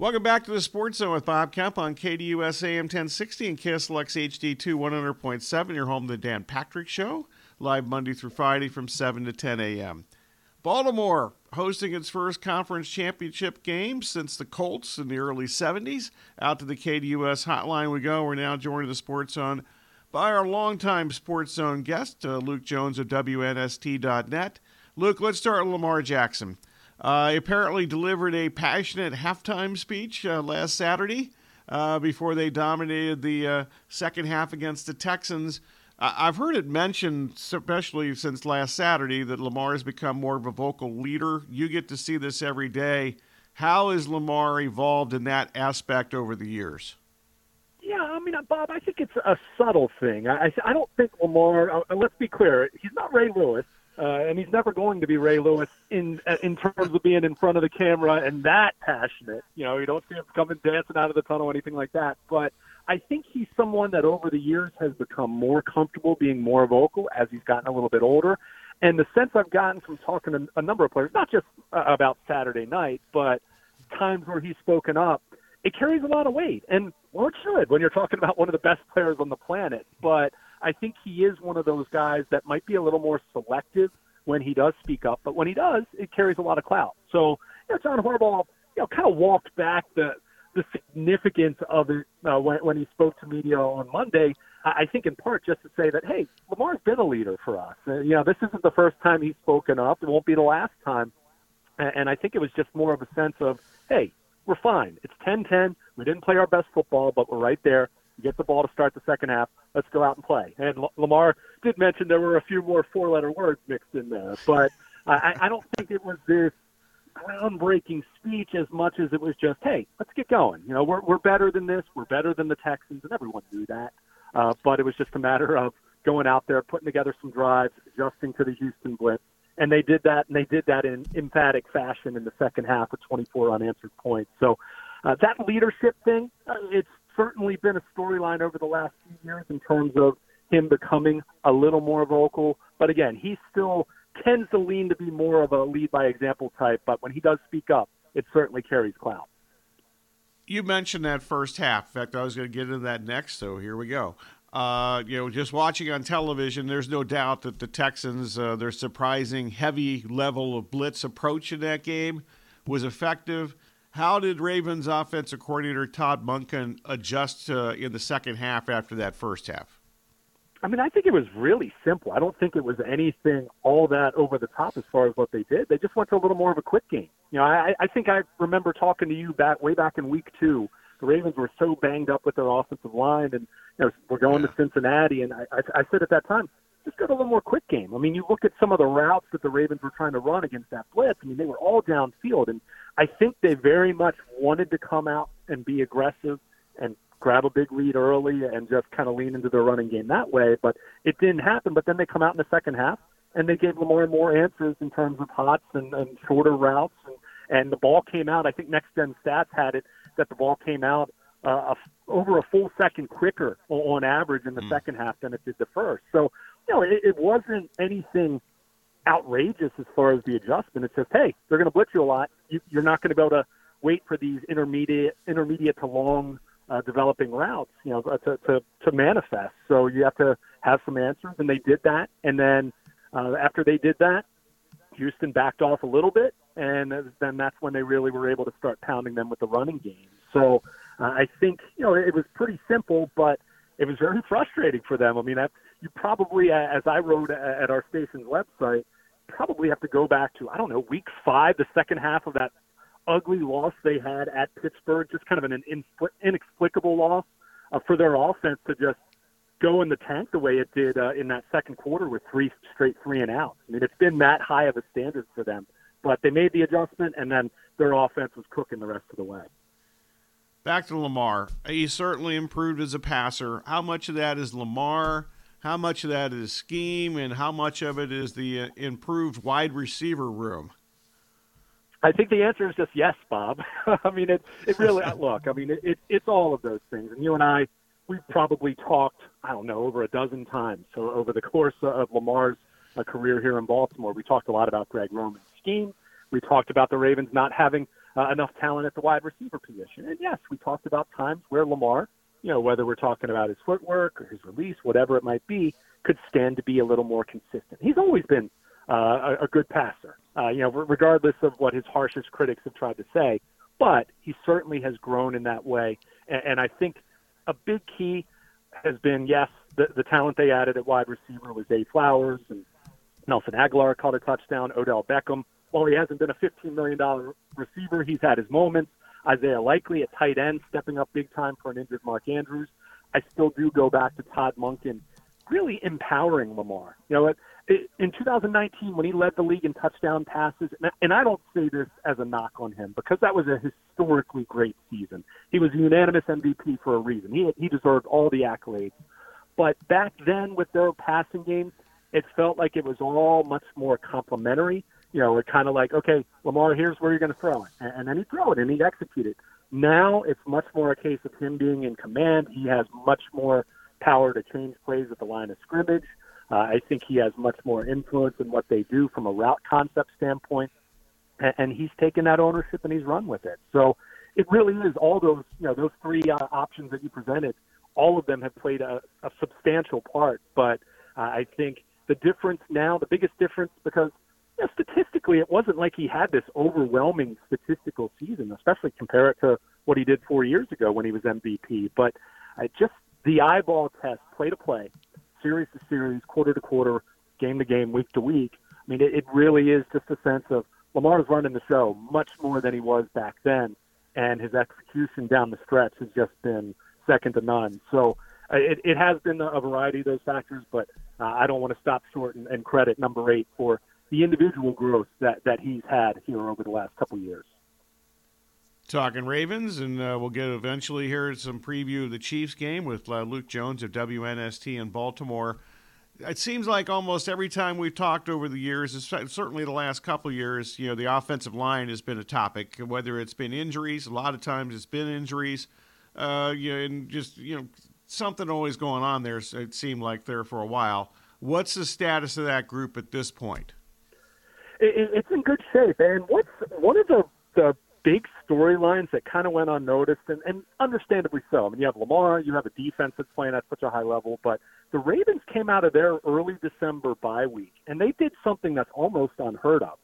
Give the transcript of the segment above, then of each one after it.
Welcome back to the Sports Zone with Bob Kemp on KDUS AM 1060 and KSLX HD2 100.7. Your home, to the Dan Patrick Show, live Monday through Friday from 7 to 10 a.m. Baltimore hosting its first conference championship game since the Colts in the early 70s. Out to the KDUS hotline we go. We're now joined in the Sports Zone by our longtime Sports Zone guest, uh, Luke Jones of WNST.net. Luke, let's start with Lamar Jackson. Uh, apparently delivered a passionate halftime speech uh, last Saturday uh, before they dominated the uh, second half against the Texans. I've heard it mentioned, especially since last Saturday, that Lamar has become more of a vocal leader. You get to see this every day. How has Lamar evolved in that aspect over the years? Yeah, I mean, Bob, I think it's a subtle thing. I, I don't think Lamar. Uh, let's be clear, he's not Ray Lewis. Uh, and he's never going to be Ray Lewis in uh, in terms of being in front of the camera and that passionate. You know, you don't see him coming dancing out of the tunnel, anything like that. But I think he's someone that over the years has become more comfortable being more vocal as he's gotten a little bit older. And the sense I've gotten from talking to a number of players, not just uh, about Saturday night, but times where he's spoken up, it carries a lot of weight. And well, it should when you're talking about one of the best players on the planet. But I think he is one of those guys that might be a little more selective when he does speak up, but when he does, it carries a lot of clout. So, you know, John Harbaugh, you know, kind of walked back the the significance of it uh, when, when he spoke to media on Monday. I think in part just to say that, hey, Lamar's been a leader for us. Uh, you know, this isn't the first time he's spoken up. It won't be the last time. And, and I think it was just more of a sense of, hey, we're fine. It's 10-10. We didn't play our best football, but we're right there get the ball to start the second half. Let's go out and play. And L- Lamar did mention there were a few more four-letter words mixed in there, but I, I don't think it was this groundbreaking speech as much as it was just, hey, let's get going. You know, we're we're better than this. We're better than the Texans, and everyone knew that. Uh, but it was just a matter of going out there, putting together some drives, adjusting to the Houston blitz, and they did that, and they did that in emphatic fashion in the second half with 24 unanswered points. So uh, that leadership thing, uh, it's certainly been a storyline over the last few years in terms of him becoming a little more vocal. But again, he still tends to lean to be more of a lead by example type. But when he does speak up, it certainly carries clout. You mentioned that first half. In fact, I was going to get into that next, so here we go. Uh, you know, just watching on television, there's no doubt that the Texans, uh, their surprising heavy level of blitz approach in that game was effective. How did Ravens offensive coordinator Todd Monken adjust uh, in the second half after that first half? I mean, I think it was really simple. I don't think it was anything all that over the top as far as what they did. They just went to a little more of a quick game. You know, I, I think I remember talking to you back way back in week two. The Ravens were so banged up with their offensive line, and you know, we're going to Cincinnati, and I, I, I said at that time, just go to a little more quick game. I mean, you look at some of the routes that the Ravens were trying to run against that blitz. I mean, they were all downfield, and I think they very much wanted to come out and be aggressive and grab a big lead early and just kind of lean into their running game that way. But it didn't happen. But then they come out in the second half and they gave Lamar more answers in terms of hots and, and shorter routes. And, and the ball came out. I think Next Gen Stats had it that the ball came out uh, a, over a full second quicker on average in the mm. second half than it did the first. So, you know, it, it wasn't anything outrageous as far as the adjustment. It's just, hey, they're going to blitz you a lot. You, you're not going to be able to wait for these intermediate, intermediate to long uh, developing routes, you know, to, to to manifest. So you have to have some answers, and they did that. And then uh, after they did that, Houston backed off a little bit, and then that's when they really were able to start pounding them with the running game. So uh, I think you know it was pretty simple, but it was very frustrating for them. I mean, that, you probably, as I wrote at our station's website, probably have to go back to I don't know week five, the second half of that ugly loss they had at Pittsburgh, just kind of an inexplicable loss uh, for their offense to just go in the tank the way it did uh, in that second quarter with three straight three and outs. I mean, it's been that high of a standard for them, but they made the adjustment, and then their offense was cooking the rest of the way. Back to Lamar. He certainly improved as a passer. How much of that is Lamar? How much of that is scheme, and how much of it is the uh, improved wide receiver room? I think the answer is just yes, Bob. I mean, it it really look. I mean, it, it it's all of those things. And you and I, we've probably talked, I don't know, over a dozen times. So over the course of Lamar's uh, career here in Baltimore, we talked a lot about Greg Roman's scheme. We talked about the Ravens not having uh, enough talent at the wide receiver position. And yes, we talked about times where Lamar, you know, whether we're talking about his footwork or his release, whatever it might be, could stand to be a little more consistent. He's always been uh, a, a good passer, uh, you know, regardless of what his harshest critics have tried to say. But he certainly has grown in that way, and, and I think a big key has been yes, the, the talent they added at wide receiver was Zay Flowers and Nelson Agholor caught a touchdown. Odell Beckham, while he hasn't been a $15 million receiver, he's had his moments. Isaiah Likely, a tight end, stepping up big time for an injured Mark Andrews. I still do go back to Todd Monken really empowering Lamar. You know, in 2019 when he led the league in touchdown passes, and I don't say this as a knock on him because that was a historically great season. He was unanimous MVP for a reason. He he deserved all the accolades. But back then with their passing game, it felt like it was all much more complimentary. You know, it kind of like, okay, Lamar, here's where you're going to throw it, and, and then he'd throw it and he'd execute it. Now it's much more a case of him being in command. He has much more power to change plays at the line of scrimmage. Uh, I think he has much more influence in what they do from a route concept standpoint, and, and he's taken that ownership and he's run with it. So it really is all those you know those three uh, options that you presented. All of them have played a, a substantial part, but uh, I think the difference now, the biggest difference, because you know, statistically, it wasn't like he had this overwhelming statistical season, especially compare it to what he did four years ago when he was MVP. But I just the eyeball test, play to play, series to series, quarter to quarter, game to game, week to week. I mean, it, it really is just a sense of Lamar's running the show much more than he was back then, and his execution down the stretch has just been second to none. So uh, it, it has been a variety of those factors, but uh, I don't want to stop short and, and credit number eight for the individual growth that, that he's had here over the last couple years talking Ravens, and uh, we'll get eventually here some preview of the Chiefs game with uh, Luke Jones of WNST in Baltimore. It seems like almost every time we've talked over the years, certainly the last couple years, you know, the offensive line has been a topic. Whether it's been injuries, a lot of times it's been injuries, uh, you know, and just you know something always going on there. It seemed like there for a while. What's the status of that group at this point? It's in good shape, and what's one of the the big storylines that kind of went unnoticed, and, and understandably so. I mean, you have Lamar, you have a defense that's playing at such a high level, but the Ravens came out of their early December bye week, and they did something that's almost unheard of.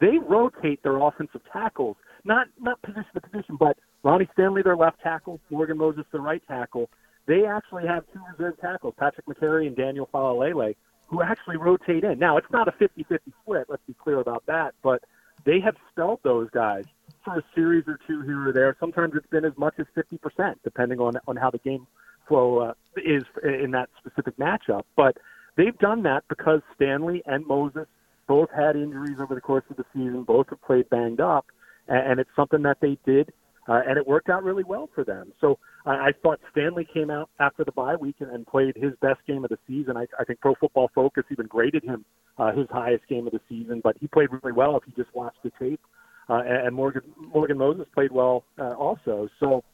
They rotate their offensive tackles, not not position to position, but Ronnie Stanley, their left tackle, Morgan Moses, their right tackle. They actually have two reserve tackles, Patrick Mekari and Daniel Faalele, who actually rotate in. Now, it's not a 50-50 split. Let's be clear about that, but they have spelled those guys for a series or two here or there. Sometimes it's been as much as 50%, depending on on how the game flow uh, is in that specific matchup. But they've done that because Stanley and Moses both had injuries over the course of the season. Both have played banged up, and, and it's something that they did, uh, and it worked out really well for them. So I, I thought Stanley came out after the bye week and, and played his best game of the season. I, I think Pro Football Focus even graded him uh, his highest game of the season, but he played really well if you just watched the tape uh, and Morgan Morgan Moses played well uh, also. So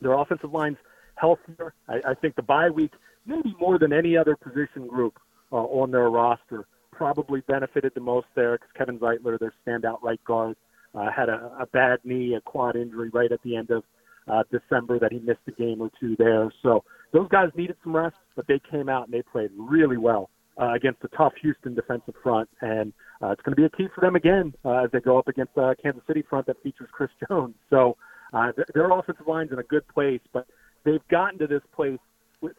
their offensive line's healthier. I, I think the bye week, maybe more than any other position group uh, on their roster, probably benefited the most there because Kevin Zeitler, their standout right guard, uh, had a, a bad knee, a quad injury right at the end of uh, December that he missed a game or two there. So those guys needed some rest, but they came out and they played really well uh, against a tough Houston defensive front, and uh, it's going to be a key for them again uh, as they go up against uh, Kansas City front that features Chris Jones. So uh, th- their offensive line's in a good place, but they've gotten to this place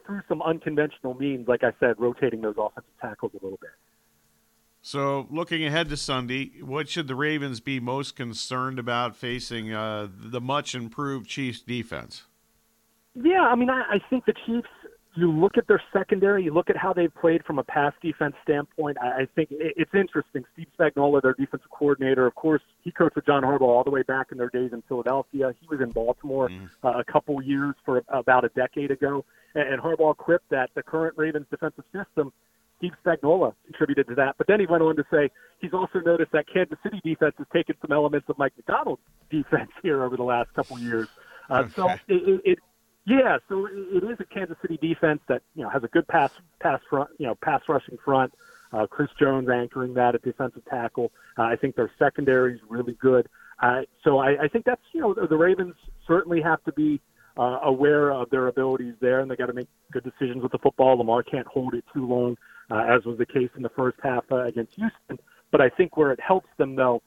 through some unconventional means, like I said, rotating those offensive tackles a little bit. So, looking ahead to Sunday, what should the Ravens be most concerned about facing uh, the much improved Chiefs defense? Yeah, I mean, I, I think the Chiefs you look at their secondary, you look at how they've played from a pass defense standpoint. I, I think it, it's interesting. Steve Spagnuolo, their defensive coordinator, of course, he coached with John Harbaugh all the way back in their days in Philadelphia. He was in Baltimore mm. uh, a couple years for about a decade ago, and, and Harbaugh quipped that the current Ravens defensive system. Steve Spagnuolo contributed to that, but then he went on to say he's also noticed that Kansas City defense has taken some elements of Mike Macdonald's defense here over the last couple years. Uh, okay. So it, it, yeah, so it is a Kansas City defense that you know has a good pass pass front, you know, pass rushing front. Uh, Chris Jones anchoring that at defensive tackle. Uh, I think their secondary is really good. Uh, so I, I think that's you know the, the Ravens certainly have to be uh, aware of their abilities there, and they got to make good decisions with the football. Lamar can't hold it too long, uh, as was the case in the first half uh, against Houston. But I think where it helps them though,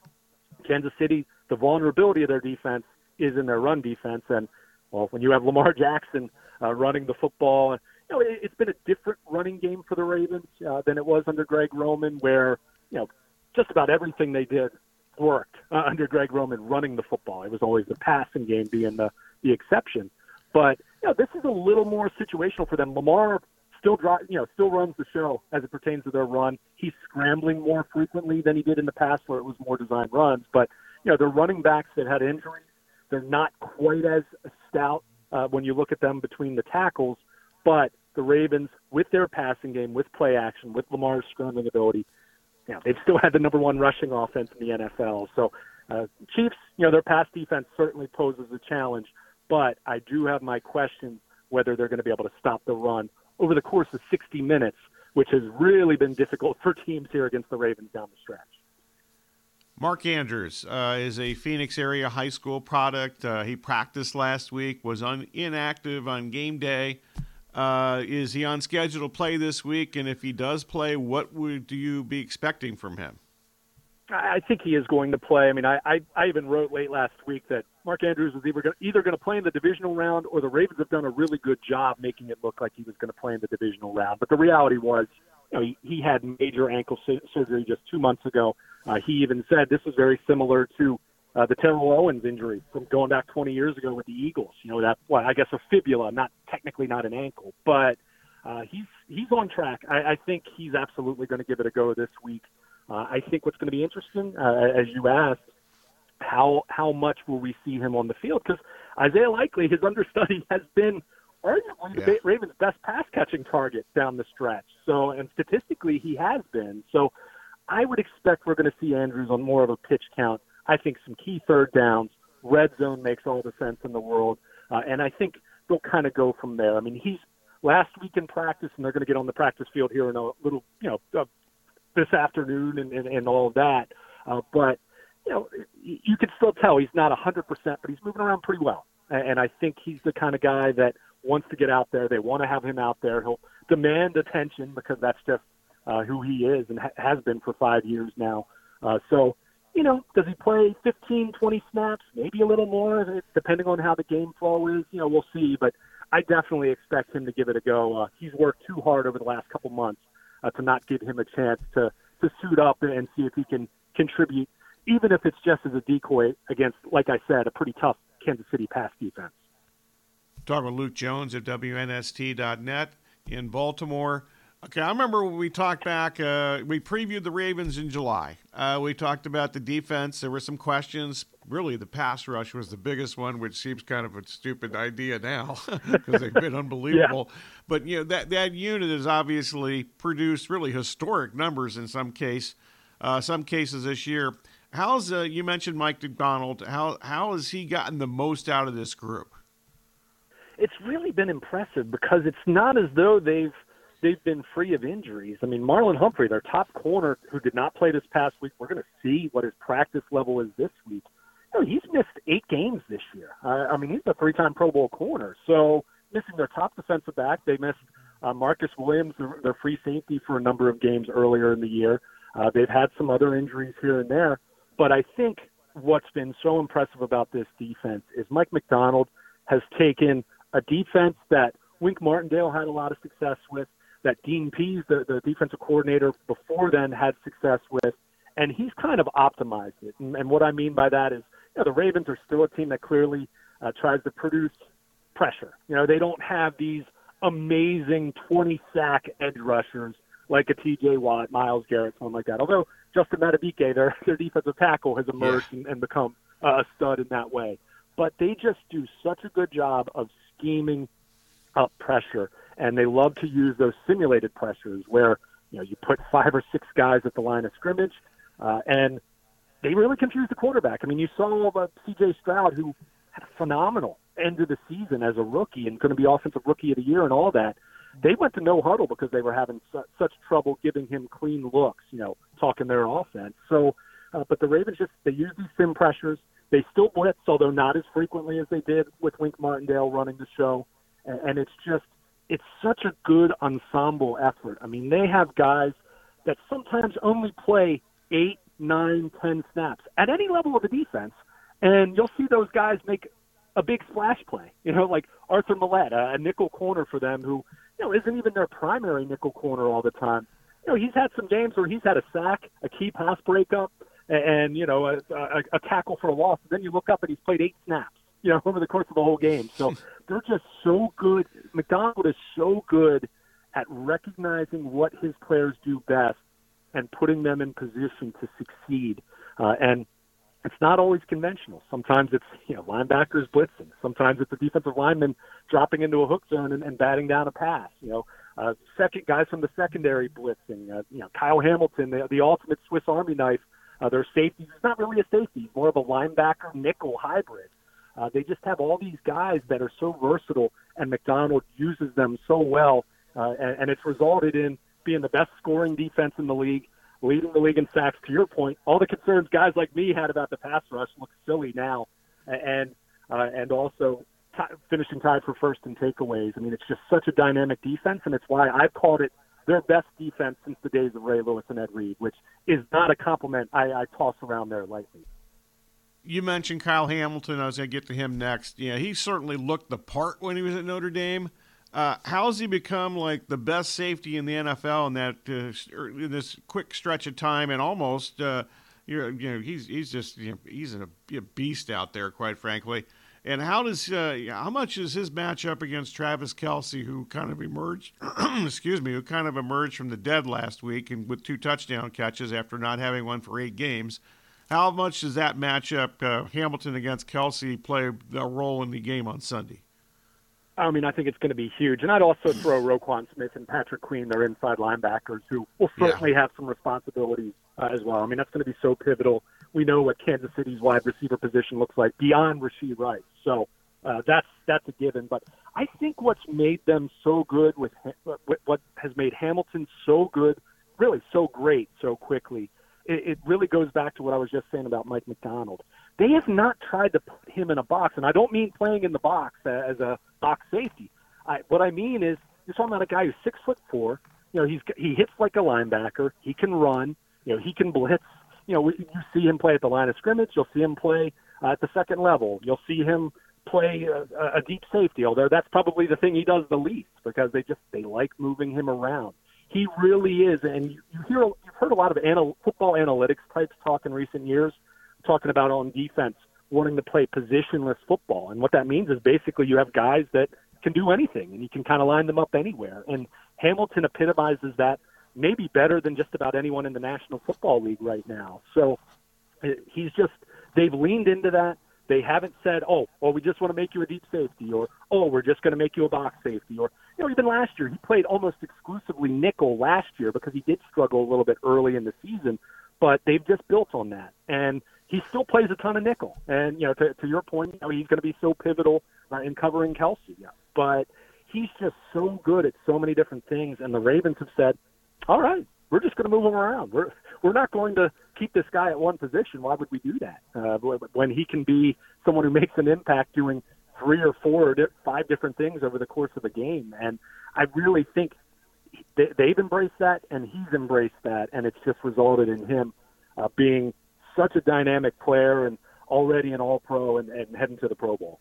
Kansas City, the vulnerability of their defense is in their run defense, and well, when you have Lamar Jackson uh, running the football, you know it, it's been a different running game for the Ravens uh, than it was under Greg Roman, where you know just about everything they did worked uh, under Greg Roman running the football. It was always the passing game being the the exception. But you know, this is a little more situational for them. Lamar still drive, you know, still runs the show as it pertains to their run. He's scrambling more frequently than he did in the past, where it was more designed runs. But you know, the running backs that had injuries, they're not quite as stout uh, when you look at them between the tackles. But the Ravens, with their passing game, with play action, with Lamar's scrambling ability, you know, they've still had the number one rushing offense in the NFL. So, uh, Chiefs, you know, their pass defense certainly poses a challenge but I do have my questions whether they're going to be able to stop the run over the course of 60 minutes, which has really been difficult for teams here against the Ravens down the stretch. Mark Andrews uh, is a Phoenix area high school product. Uh, he practiced last week, was un- inactive on game day. Uh, is he on schedule to play this week? And if he does play, what would you be expecting from him? I think he is going to play. I mean, I, I, I even wrote late last week that Mark Andrews is either going, either going to play in the divisional round or the Ravens have done a really good job making it look like he was going to play in the divisional round. But the reality was, you know, he, he had major ankle surgery just two months ago. Uh, he even said this is very similar to uh, the Terrell Owens injury from going back 20 years ago with the Eagles. You know, that, well, I guess a fibula, not technically not an ankle, but uh, he's he's on track. I, I think he's absolutely going to give it a go this week. Uh, I think what's going to be interesting, uh, as you asked, how how much will we see him on the field? Because Isaiah Likely, his understudy, has been arguably yeah. the Ravens' best pass catching target down the stretch. So, and statistically, he has been. So, I would expect we're going to see Andrews on more of a pitch count. I think some key third downs, red zone makes all the sense in the world, uh, and I think they'll kind of go from there. I mean, he's last week in practice, and they're going to get on the practice field here in a little, you know, this afternoon and, and, and all of that. Uh, but you know, you can still tell he's not a 100%, but he's moving around pretty well. And I think he's the kind of guy that wants to get out there. They want to have him out there. He'll demand attention because that's just uh, who he is and ha- has been for five years now. Uh, so, you know, does he play 15, 20 snaps, maybe a little more, depending on how the game flow is? You know, we'll see. But I definitely expect him to give it a go. Uh, he's worked too hard over the last couple months uh, to not give him a chance to to suit up and see if he can contribute, even if it's just as a decoy against, like I said, a pretty tough Kansas City pass defense. Talk with Luke Jones at WNST.net in Baltimore. Okay, I remember when we talked back, uh, we previewed the Ravens in July. Uh, we talked about the defense. There were some questions. Really, the pass rush was the biggest one, which seems kind of a stupid idea now because they've been unbelievable. yeah. But you know that that unit has obviously produced really historic numbers in some case, uh, some cases this year. How's uh, you mentioned Mike Macdonald? How how has he gotten the most out of this group? It's really been impressive because it's not as though they've they've been free of injuries. I mean, Marlon Humphrey, their top corner, who did not play this past week, we're going to see what his practice level is this week. You know, he's missed eight games this year. Uh, I mean, he's a three-time Pro Bowl corner. So missing their top defensive back, they missed uh, Marcus Williams, their, their free safety, for a number of games earlier in the year. Uh, they've had some other injuries here and there, but I think what's been so impressive about this defense is Mike Macdonald has taken a defense that Wink Martindale had a lot of success with, that Dean Pees, the, the defensive coordinator before then, had success with, and he's kind of optimized it. And, and what I mean by that is, you know, the Ravens are still a team that clearly uh, tries to produce pressure. You know, they don't have these amazing 20 sack edge rushers like a T.J. Watt, Myles Garrett, something like that. Although Justin Madubuike, their their defensive tackle, has emerged yeah. and, and become a stud in that way. But they just do such a good job of scheming up pressure and they love to use those simulated pressures where you know you put five or six guys at the line of scrimmage, uh, and they really confuse the quarterback. I mean, you saw uh, C.J. Stroud, who had a phenomenal end of the season as a rookie and going to be offensive rookie of the year and all that. They went to no huddle because they were having su- such trouble giving him clean looks, you know, talking their offense. So, uh, but the Ravens just they use these sim pressures. They still blitz, although not as frequently as they did with Wink Martindale running the show. And, and it's just, it's such a good ensemble effort. I mean, they have guys that sometimes only play eight, nine, ten snaps at any level of the defense, and you'll see those guys make a big splash play. You know, like Arthur Maulet, a nickel corner for them, who you know isn't even their primary nickel corner all the time. You know, he's had some games where he's had a sack, a key pass breakup, and you know a, a, a tackle for a loss. And then you look up and he's played eight snaps. You know, over the course of the whole game. So they're just so good. Macdonald is so good at recognizing what his players do best and putting them in position to succeed. Uh, and it's not always conventional. Sometimes it's you know linebackers blitzing. Sometimes it's a defensive lineman dropping into a hook zone and, and batting down a pass. You know, uh, second guys from the secondary blitzing. Uh, you know, Kyle Hamilton, the, the ultimate Swiss Army knife. Uh, their safety. He's not really a safety. He's more of a linebacker nickel hybrid. Uh, they just have all these guys that are so versatile, and Macdonald uses them so well, uh, and, and it's resulted in being the best scoring defense in the league leading the league in sacks. To your point, all the concerns guys like me had about the pass rush look silly now, and uh, and also t- finishing tied for first in takeaways. I mean, it's just such a dynamic defense, and it's why I've called it their best defense since the days of Ray Lewis and Ed Reed, which is not a compliment I, I toss around there lightly. You mentioned Kyle Hamilton. I was going to get to him next. Yeah, he certainly looked the part when he was at Notre Dame. Uh, how's he become like the best safety in the NFL in that uh, er, in this quick stretch of time and almost uh, you know he's he's just you know, he's a, a, beast out there quite frankly. And how does uh, how much is his matchup against Travis Kelce, who kind of emerged, excuse me, who kind of emerged from the dead last week and with two touchdown catches after not having one for eight games? How much does that matchup, uh, Hamilton against Kelce, play a role in the game on Sunday? I mean, I think it's going to be huge. And I'd also throw Roquan Smith and Patrick Queen, their inside linebackers, who will certainly yeah. have some responsibilities uh, as well. I mean, that's going to be so pivotal. We know what Kansas City's wide receiver position looks like beyond Rashee Rice. So uh, that's that's a given. But I think what's made them so good with what has made Hamilton so good, really so great so quickly, it, it really goes back to what I was just saying about Mike Macdonald. They have not tried to put him in a box, and I don't mean playing in the box as a box safety. I, what I mean is you're talking about a guy who's six foot four. You know, he's he hits like a linebacker. He can run. You know, he can blitz. You know, you see him play at the line of scrimmage. You'll see him play uh, at the second level. You'll see him play a, a deep safety. Although that's probably the thing he does the least because they just they like moving him around. He really is, and you, you hear heard a lot of anal, football analytics types talk in recent years talking about on defense wanting to play positionless football. And what that means is basically you have guys that can do anything and you can kind of line them up anywhere. And Hamilton epitomizes that maybe better than just about anyone in the National Football League right now. So eh, he's just, they've leaned into that. They haven't said, oh, well, we just want to make you a deep safety, or oh, we're just going to make you a box safety, or you know, even last year he played almost exclusively nickel last year because he did struggle a little bit early in the season, but they've just built on that. And he still plays a ton of nickel. And you know, to, to your point, you know, he's going to be so pivotal uh, in covering Kelce, Yeah. But he's just so good at so many different things. And the Ravens have said, "All right, we're just going to move him around. We're we're not going to keep this guy at one position. Why would we do that uh, when he can be someone who makes an impact doing three or four or five different things over the course of a game?" And I really think they've embraced that, and he's embraced that, and it's just resulted in him uh, being such a dynamic player and already an All Pro and, and heading to the Pro Bowl.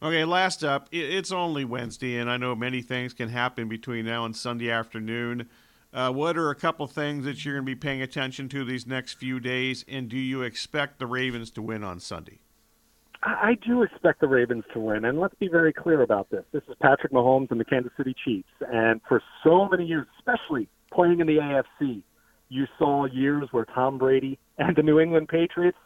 Okay, last up, it's only Wednesday, and I know many things can happen between now and Sunday afternoon. Uh, what are a couple things that you're going to be paying attention to these next few days, and do you expect the Ravens to win on Sunday? I do expect the Ravens to win, and let's be very clear about this. This is Patrick Mahomes and the Kansas City Chiefs, and for so many years, especially playing in the AFC, you saw years where Tom Brady and the New England Patriots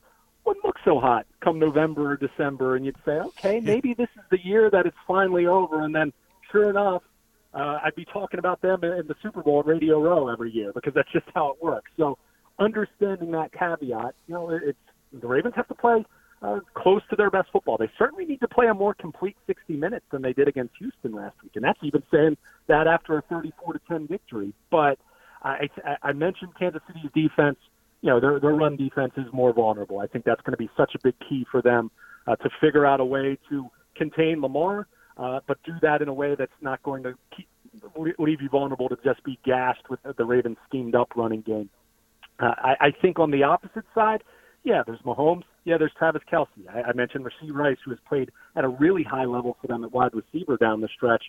wouldn't look so hot come November or December, and you'd say, okay, maybe this is the year that it's finally over. And then, sure enough, uh, I'd be talking about them in the Super Bowl at Radio Row every year because that's just how it works. So, understanding that caveat, you know, it's the Ravens have to play uh, close to their best football. They certainly need to play a more complete 60 minutes than they did against Houston last week, and that's even saying that after a 34 to 10 victory. But I, I mentioned Kansas City's defense you know their their run defense is more vulnerable. I think that's going to be such a big key for them uh, to figure out a way to contain Lamar, uh, but do that in a way that's not going to keep, leave you vulnerable to just be gashed with the Ravens schemed up running game. Uh, I, I think on the opposite side, yeah, there's Mahomes. Yeah, there's Travis Kelce. I, I mentioned Rashee Rice, who has played at a really high level for them at wide receiver down the stretch.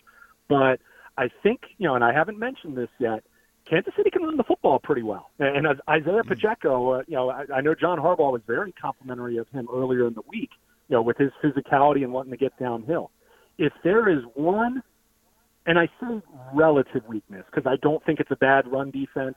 But I think, you know, and I haven't mentioned this yet, Kansas City can run the football pretty well. And as Isaiah mm-hmm. Pacheco, uh, you know, I, I know John Harbaugh was very complimentary of him earlier in the week, you know, with his physicality and wanting to get downhill. If there is one, and I say relative weakness because I don't think it's a bad run defense.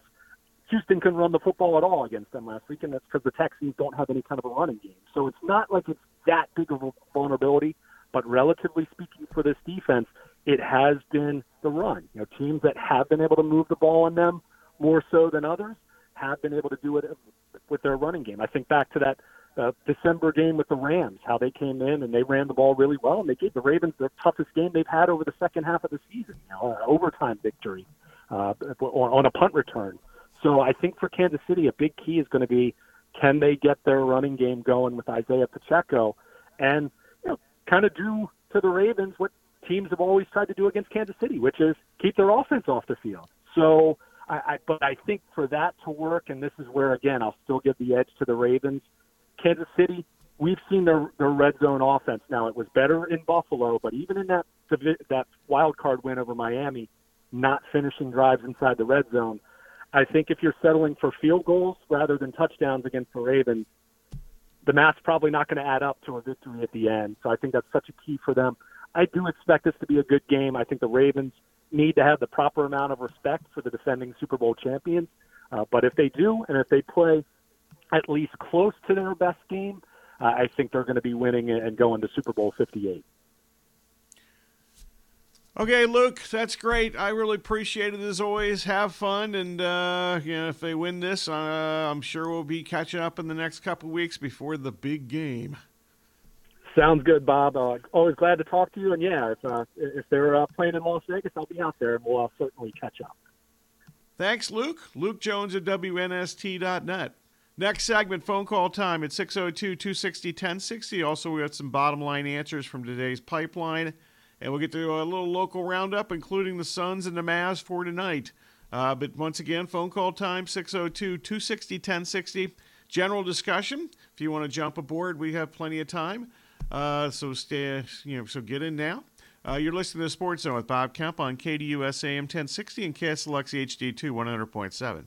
Houston couldn't run the football at all against them last week, and that's because the Texans don't have any kind of a running game. So it's not like it's that big of a vulnerability, but relatively speaking for this defense, it has been the run. You know, teams that have been able to move the ball on them more so than others have been able to do it with their running game. I think back to that uh, December game with the Rams, how they came in and they ran the ball really well, and they gave the Ravens the toughest game they've had over the second half of the season, you know, an overtime victory uh, on a punt return. So I think for Kansas City, a big key is going to be can they get their running game going with Isaiah Pacheco, and you know, kind of do to the Ravens what teams have always tried to do against Kansas City, which is keep their offense off the field. So, I, I but I think for that to work, and this is where again I'll still give the edge to the Ravens. Kansas City, we've seen their their red zone offense. Now it was better in Buffalo, but even in that that wild card win over Miami, not finishing drives inside the red zone. I think if you're settling for field goals rather than touchdowns against the Ravens, the math's probably not going to add up to a victory at the end. So I think that's such a key for them. I do expect this to be a good game. I think the Ravens need to have the proper amount of respect for the defending Super Bowl champions. Uh, but if they do, and if they play at least close to their best game, uh, I think they're going to be winning and going to Super Bowl 58. Okay, Luke, that's great. I really appreciate it as always. Have fun, and uh, you know, if they win this, uh, I'm sure we'll be catching up in the next couple weeks before the big game. Sounds good, Bob. Uh, always glad to talk to you. And yeah, if uh, if they're uh, playing in Las Vegas, I'll be out there, and we'll uh, certainly catch up. Thanks, Luke. Luke Jones at WNST.net. Next segment, phone call time at 602 260 1060. Also, we have some bottom line answers from today's pipeline. And we'll get to a little local roundup, including the Suns and the Mavs for tonight. Uh, but once again, phone call time 602 260 1060. General discussion. If you want to jump aboard, we have plenty of time. Uh, so stay, you know, so get in now. Uh, you're listening to the Sports Zone with Bob Kemp on KDUS AM 1060 and KSLX HD2 100.7.